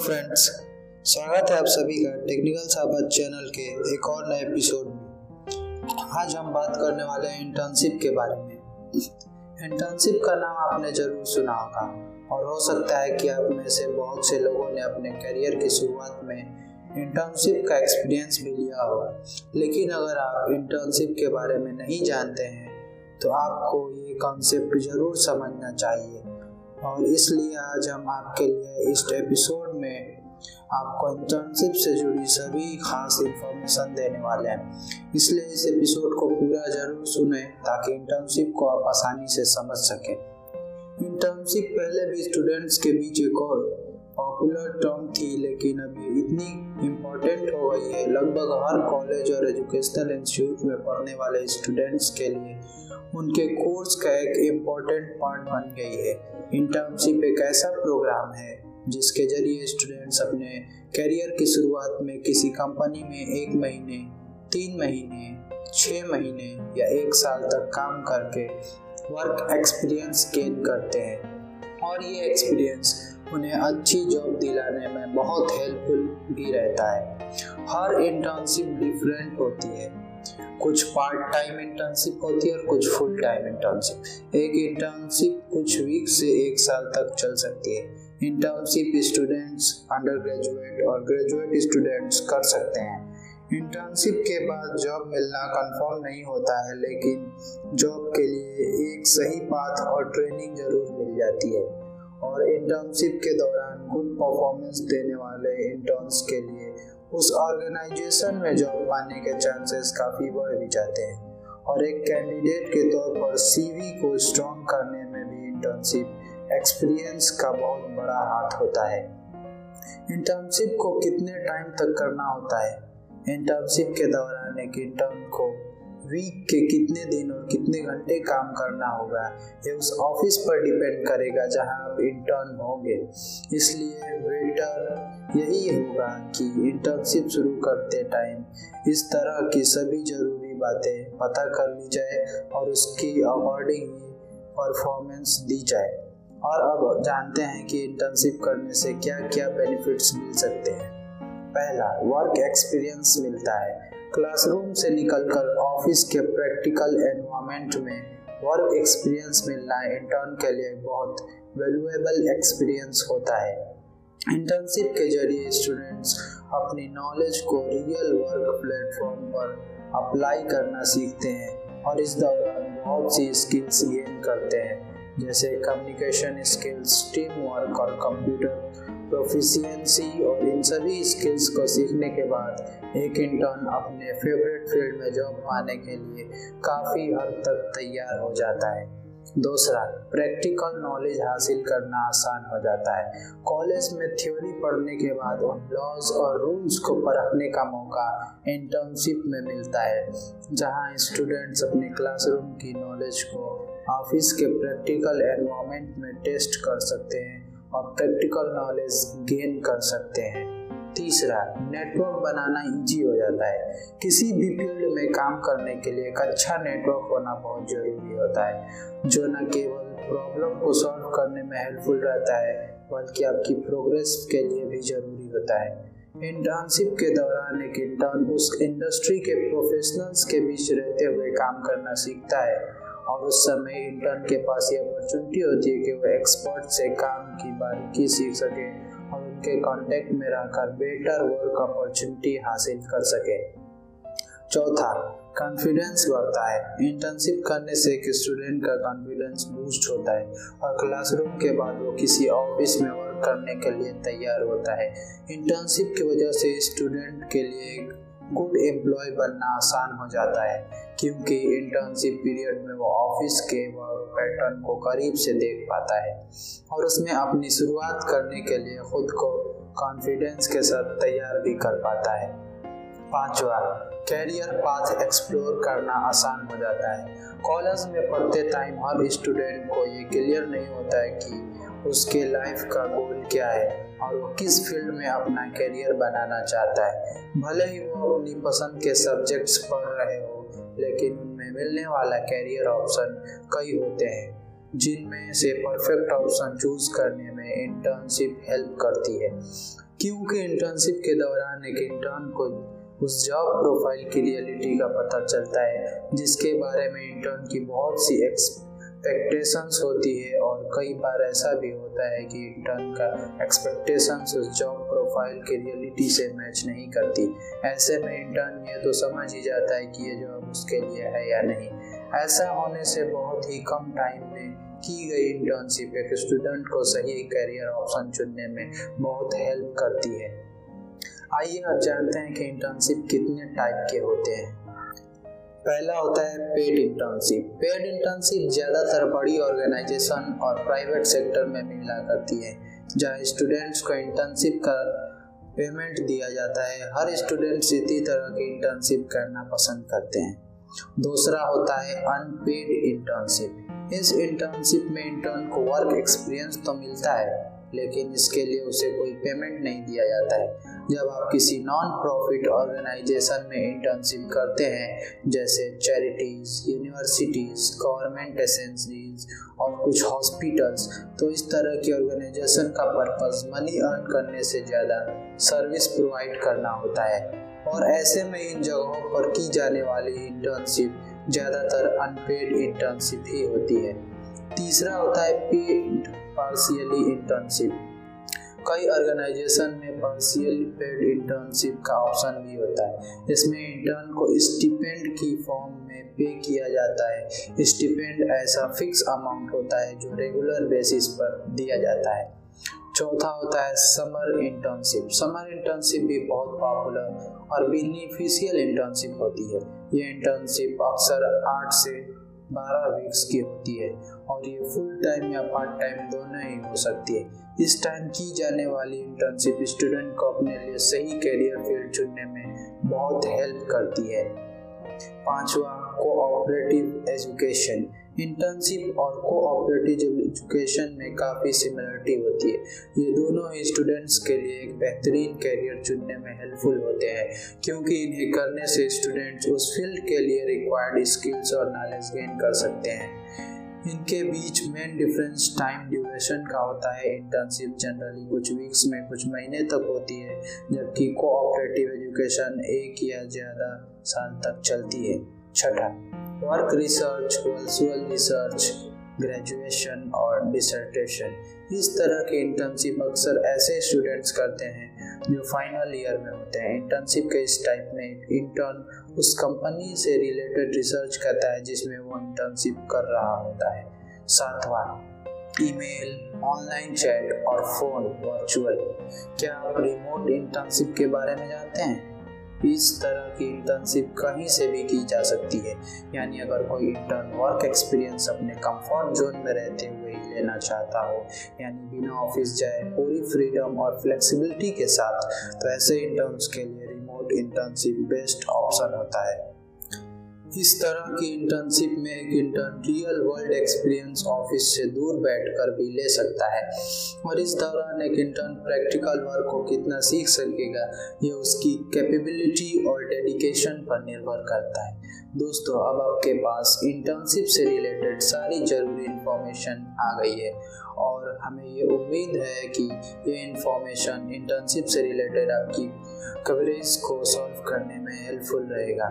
Friends स्वागत है आप सभी का टेक्निकल साबाद चैनल के एक और नए एपिसोड में। आज हम बात करने वाले हैं इंटर्नशिप के बारे में। इंटर्नशिप का नाम आपने ज़रूर सुना होगा और हो सकता है कि आप में से बहुत से लोगों ने अपने करियर की शुरुआत में इंटर्नशिप का एक्सपीरियंस भी लिया होगा। लेकिन अगर आप इंटर्नशिप के बारे में नहीं जानते हैं तो आपको ये कॉन्सेप्ट ज़रूर समझना चाहिए। और इसलिए आज हम आपके लिए इस एपिसोड में आपको इंटर्नशिप से जुड़ी सभी खास इंफॉर्मेशन देने वाले हैं। इसलिए इस एपिसोड को पूरा ज़रूर सुने ताकि इंटर्नशिप को आप आसानी से समझ सकें। इंटर्नशिप पहले भी स्टूडेंट्स के बीच एक और पॉपुलर टर्म थी, लेकिन अब ये इतनी इम्पोर्टेंट हो गई है। लगभग हर कॉलेज और एजुकेशनल इंस्टीट्यूट में पढ़ने वाले स्टूडेंट्स के लिए उनके कोर्स का एक इम्पोर्टेंट पार्ट बन गई है। इंटर्नशिप एक ऐसा प्रोग्राम है, जिसके ज़रिए स्टूडेंट्स अपने करियर की शुरुआत में किसी कंपनी में एक महीने, तीन महीने छः महीने या एक साल तक काम करके वर्क एक्सपीरियंस गेन करते हैं। और ये एक्सपीरियंस उन्हें अच्छी जॉब दिलाने में बहुत हेल्पफुल भी रहता है। हर इंटर्नशिप डिफरेंट होती है। कुछ पार्ट टाइम इंटर्नशिप होती है और कुछ फुल टाइम इंटर्नशिप एक इंटर्नशिप कुछ वीक से एक साल तक चल सकती है। इंटर्नशिप स्टूडेंट्स अंडर ग्रेजुएट और ग्रेजुएट स्टूडेंट्स कर सकते हैं। इंटर्नशिप के बाद जॉब मिलना कंफर्म नहीं होता है, लेकिन जॉब के लिए एक सही पाथ और ट्रेनिंग ज़रूर मिल जाती है। और इंटर्नशिप के दौरान गुड परफॉर्मेंस देने वाले इंटर्न्स के लिए उस ऑर्गेनाइजेशन में जॉब पाने के चांसेस काफ़ी बढ़ भी जाते हैं। और एक कैंडिडेट के तौर पर सीवी को स्ट्रॉन्ग करने में भी इंटर्नशिप एक्सपीरियंस का बहुत बड़ा हाथ होता है। इंटर्नशिप को कितने टाइम तक करना होता है? इंटर्नशिप के दौरान एक इंटर्न को वीक के कितने दिन और कितने घंटे काम करना होगा, ये उस ऑफ़िस पर डिपेंड करेगा जहाँ आप इंटर्न होंगे। इसलिए वेटर यही होगा कि इंटर्नशिप शुरू करते टाइम इस तरह की सभी ज़रूरी बातें पता कर ली जाए और उसकी अकॉर्डिंग परफॉर्मेंस दी जाए। और अब जानते हैं कि इंटर्नशिप करने से क्या क्या बेनिफिट्स मिल सकते हैं। पहला वर्क एक्सपीरियंस मिलता है। क्लासरूम से निकलकर ऑफ़िस के प्रैक्टिकल एनवायरनमेंट में वर्क एक्सपीरियंस मिलना इंटर्न के लिए बहुत वैल्यूएबल एक्सपीरियंस होता है। इंटर्नशिप के ज़रिए स्टूडेंट्स अपनी नॉलेज को रियल वर्क प्लेटफॉर्म पर अप्लाई करना सीखते हैं और इस दौरान बहुत सी स्किल्स गेन करते हैं, जैसे कम्युनिकेशन स्किल्स टीम वर्क और कंप्यूटर प्रोफिशिएंसी और इन सभी स्किल्स को सीखने के बाद एक इंटर्न अपने फेवरेट फ़ील्ड में जॉब पाने के लिए काफ़ी हद तक तैयार हो जाता है। दूसरा प्रैक्टिकल नॉलेज हासिल करना आसान हो जाता है। कॉलेज में थ्योरी पढ़ने के बाद उन लॉज और रूल्स को परखने का मौका इंटर्नशिप में मिलता है, जहाँ स्टूडेंट्स अपने क्लासरूम की नॉलेज को ऑफ़िस के प्रैक्टिकल एनवायरनमेंट में टेस्ट कर सकते हैं। और प्रैक्टिकल नॉलेज गेन कर सकते हैं। तीसरा नेटवर्क बनाना इजी हो जाता है। किसी भी फ़ील्ड में काम करने के लिए एक अच्छा नेटवर्क होना बहुत ज़रूरी होता है, जो न केवल प्रॉब्लम को सॉल्व करने में हेल्पफुल रहता है, बल्कि आपकी प्रोग्रेस के लिए भी ज़रूरी होता है। इंटर्नशिप के दौरान एक इंटर्न उस इंडस्ट्री के प्रोफेशनल्स के बीच रहते हुए काम करना सीखता है। और उस समय इंटर्न के पास ये अपॉर्चुनिटी होती है कि वो एक्सपर्ट से काम की बारीकी सीख सके और उनके कांटेक्ट में रहकर बेटर वर्क अपॉर्चुनिटी हासिल कर सके। चौथा कॉन्फिडेंस बढ़ता है। इंटर्नशिप करने से एक स्टूडेंट का कॉन्फिडेंस बूस्ट होता है और क्लासरूम के बाद वो किसी ऑफ़िस में वर्क करने के लिए तैयार होता है। इंटर्नशिप की वजह से स्टूडेंट के लिए गुड एम्प्लॉय बनना आसान हो जाता है, क्योंकि इंटर्नशिप पीरियड में वो ऑफ़िस के वर्क पैटर्न को करीब से देख पाता है और उसमें अपनी शुरुआत करने के लिए खुद को कॉन्फिडेंस के साथ तैयार भी कर पाता है। पांचवा कैरियर पाथ एक्सप्लोर करना आसान हो जाता है। कॉलेज में पढ़ते टाइम हर स्टूडेंट को ये क्लियर नहीं होता है कि उसके लाइफ का गोल क्या है और वो किस फ़ील्ड में अपना करियर बनाना चाहता है। भले ही वो अपनी पसंद के सब्जेक्ट्स पढ़ रहे हो, लेकिन उनमें मिलने वाला कैरियर ऑप्शन कई होते हैं, जिनमें से परफेक्ट ऑप्शन चूज़ करने में इंटर्नशिप हेल्प करती है। क्योंकि इंटर्नशिप के दौरान एक इंटर्न को उस जॉब प्रोफ़ाइल की रियलिटी का पता चलता है, जिसके बारे में इंटर्न की बहुत सी एक्सपेक्टेशंस होती है कई बार ऐसा भी होता है कि इंटर्न का एक्सपेक्टेशंस उस जॉब प्रोफ़ाइल के रियलिटी से मैच नहीं करती। ऐसे में इंटर्न ये तो समझ ही जाता है कि ये जॉब उसके लिए है या नहीं। ऐसा होने से बहुत ही कम टाइम में की गई इंटर्नशिप एक स्टूडेंट को सही करियर ऑप्शन चुनने में बहुत हेल्प करती है। आइए अब जानते हैं कि इंटर्नशिप कितने टाइप के होते हैं। पहला होता है पेड इंटर्नशिप पेड इंटर्नशिप ज़्यादातर बड़ी ऑर्गेनाइजेशन और प्राइवेट सेक्टर में मिला करती है, जहाँ स्टूडेंट्स को इंटर्नशिप का पेमेंट दिया जाता है। हर स्टूडेंट इसी तरह की इंटर्नशिप करना पसंद करते हैं। दूसरा होता है अनपेड इंटर्नशिप इस इंटर्नशिप में इंटर्न को वर्क एक्सपीरियंस तो मिलता है, लेकिन इसके लिए उसे कोई पेमेंट नहीं दिया जाता है। जब आप किसी नॉन प्रॉफिट ऑर्गेनाइजेशन में इंटर्नशिप करते हैं, जैसे चैरिटीज़ यूनिवर्सिटीज़ गवर्नमेंट एसेंसीज और कुछ हॉस्पिटल्स तो इस तरह की ऑर्गेनाइजेशन का पर्पज़ मनी अर्न करने से ज़्यादा सर्विस प्रोवाइड करना होता है। और ऐसे में इन जगहों पर की जाने वाली इंटर्नशिप ज़्यादातर अनपेड इंटर्नशिप ही होती है। तीसरा होता है पेड पार्शियली इंटर्नशिप कई ऑर्गेनाइजेशन में पार्शियल पेड इंटर्नशिप का ऑप्शन भी होता है। इसमें इंटर्न को स्टिपेंड की फॉर्म में पे किया जाता है। स्टिपेंड ऐसा फिक्स अमाउंट होता है जो रेगुलर बेसिस पर दिया जाता है। चौथा होता है समर इंटर्नशिप। समर इंटर्नशिप भी बहुत पॉपुलर और बेनिफिशियल इंटर्नशिप होती है। ये इंटर्नशिप अक्सर आठ से बारह वीक्स की होती है और ये फुल टाइम या पार्ट टाइम दोनों ही हो सकती है। इस टाइम की जाने वाली इंटर्नशिप स्टूडेंट को अपने लिए सही करियर फ़ील्ड चुनने में बहुत हेल्प करती है। पांचवा कोऑपरेटिव एजुकेशन इंटर्नशिप और कोऑपरेटिव एजुकेशन में काफ़ी सिमिलरिटी होती है। ये दोनों ही स्टूडेंट्स के लिए एक बेहतरीन करियर चुनने में हेल्पफुल होते हैं, क्योंकि इन्हें करने से स्टूडेंट्स उस फ़ील्ड के लिए रिक्वायर्ड स्किल्स और नॉलेज गेन कर सकते हैं। इनके बीच मेन डिफरेंस टाइम ड्यूरेशन का होता है। इंटर्नशिप जनरली कुछ वीक्स में कुछ महीने तक होती है, जबकि कोऑपरेटिव एजुकेशन एक या ज़्यादा साल तक चलती है। छठा work research virtual research graduation और डिसर्टेशन इस तरह की इंटर्नशिप अक्सर ऐसे स्टूडेंट्स करते हैं जो फाइनल ईयर में होते हैं। इंटर्नशिप के इस टाइप में एक इंटर्न उस कंपनी से रिलेटेड रिसर्च करता है जिसमें वो इंटर्नशिप कर रहा होता है। सातवां ईमेल ऑनलाइन चैट और फ़ोन वर्चुअल क्या आप रिमोट इंटर्नशिप के बारे में जानते हैं? इस तरह की इंटर्नशिप कहीं से भी की जा सकती है। यानी अगर कोई इंटर्न वर्क एक्सपीरियंस अपने कंफर्ट जोन में रहते हुए ही लेना चाहता हो, यानी बिना ऑफ़िस जाए, पूरी फ्रीडम और फ्लेक्सिबिलिटी के साथ तो ऐसे इंटर्न्स के लिए रिमोट इंटर्नशिप बेस्ट ऑप्शन होता है। इस तरह की इंटर्नशिप में एक intern real world experience office से दूर बैठकर भी ले सकता है। और इस दौरान एक इंटर्न प्रैक्टिकल वर्क को कितना सीख सकेगा, यह उसकी कैपेबिलिटी और डेडिकेशन पर निर्भर करता है। दोस्तों, अब आपके पास इंटर्नशिप से रिलेटेड सारी ज़रूरी इन्फॉर्मेशन आ गई है और हमें ये उम्मीद है कि ये इंफॉर्मेशन इंटर्नशिप से रिलेटेड आपकी कवरेज को सॉल्व करने में हेल्पफुल रहेगा।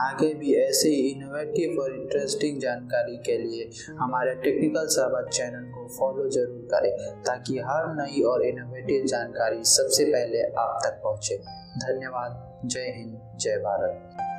आगे भी ऐसे ही इनोवेटिव और इंटरेस्टिंग जानकारी के लिए हमारे टेक्निकल साहबाद चैनल को फॉलो ज़रूर करें ताकि हर नई और इनोवेटिव जानकारी सबसे पहले आप तक पहुँचे। धन्यवाद। जय हिंद। जय भारत।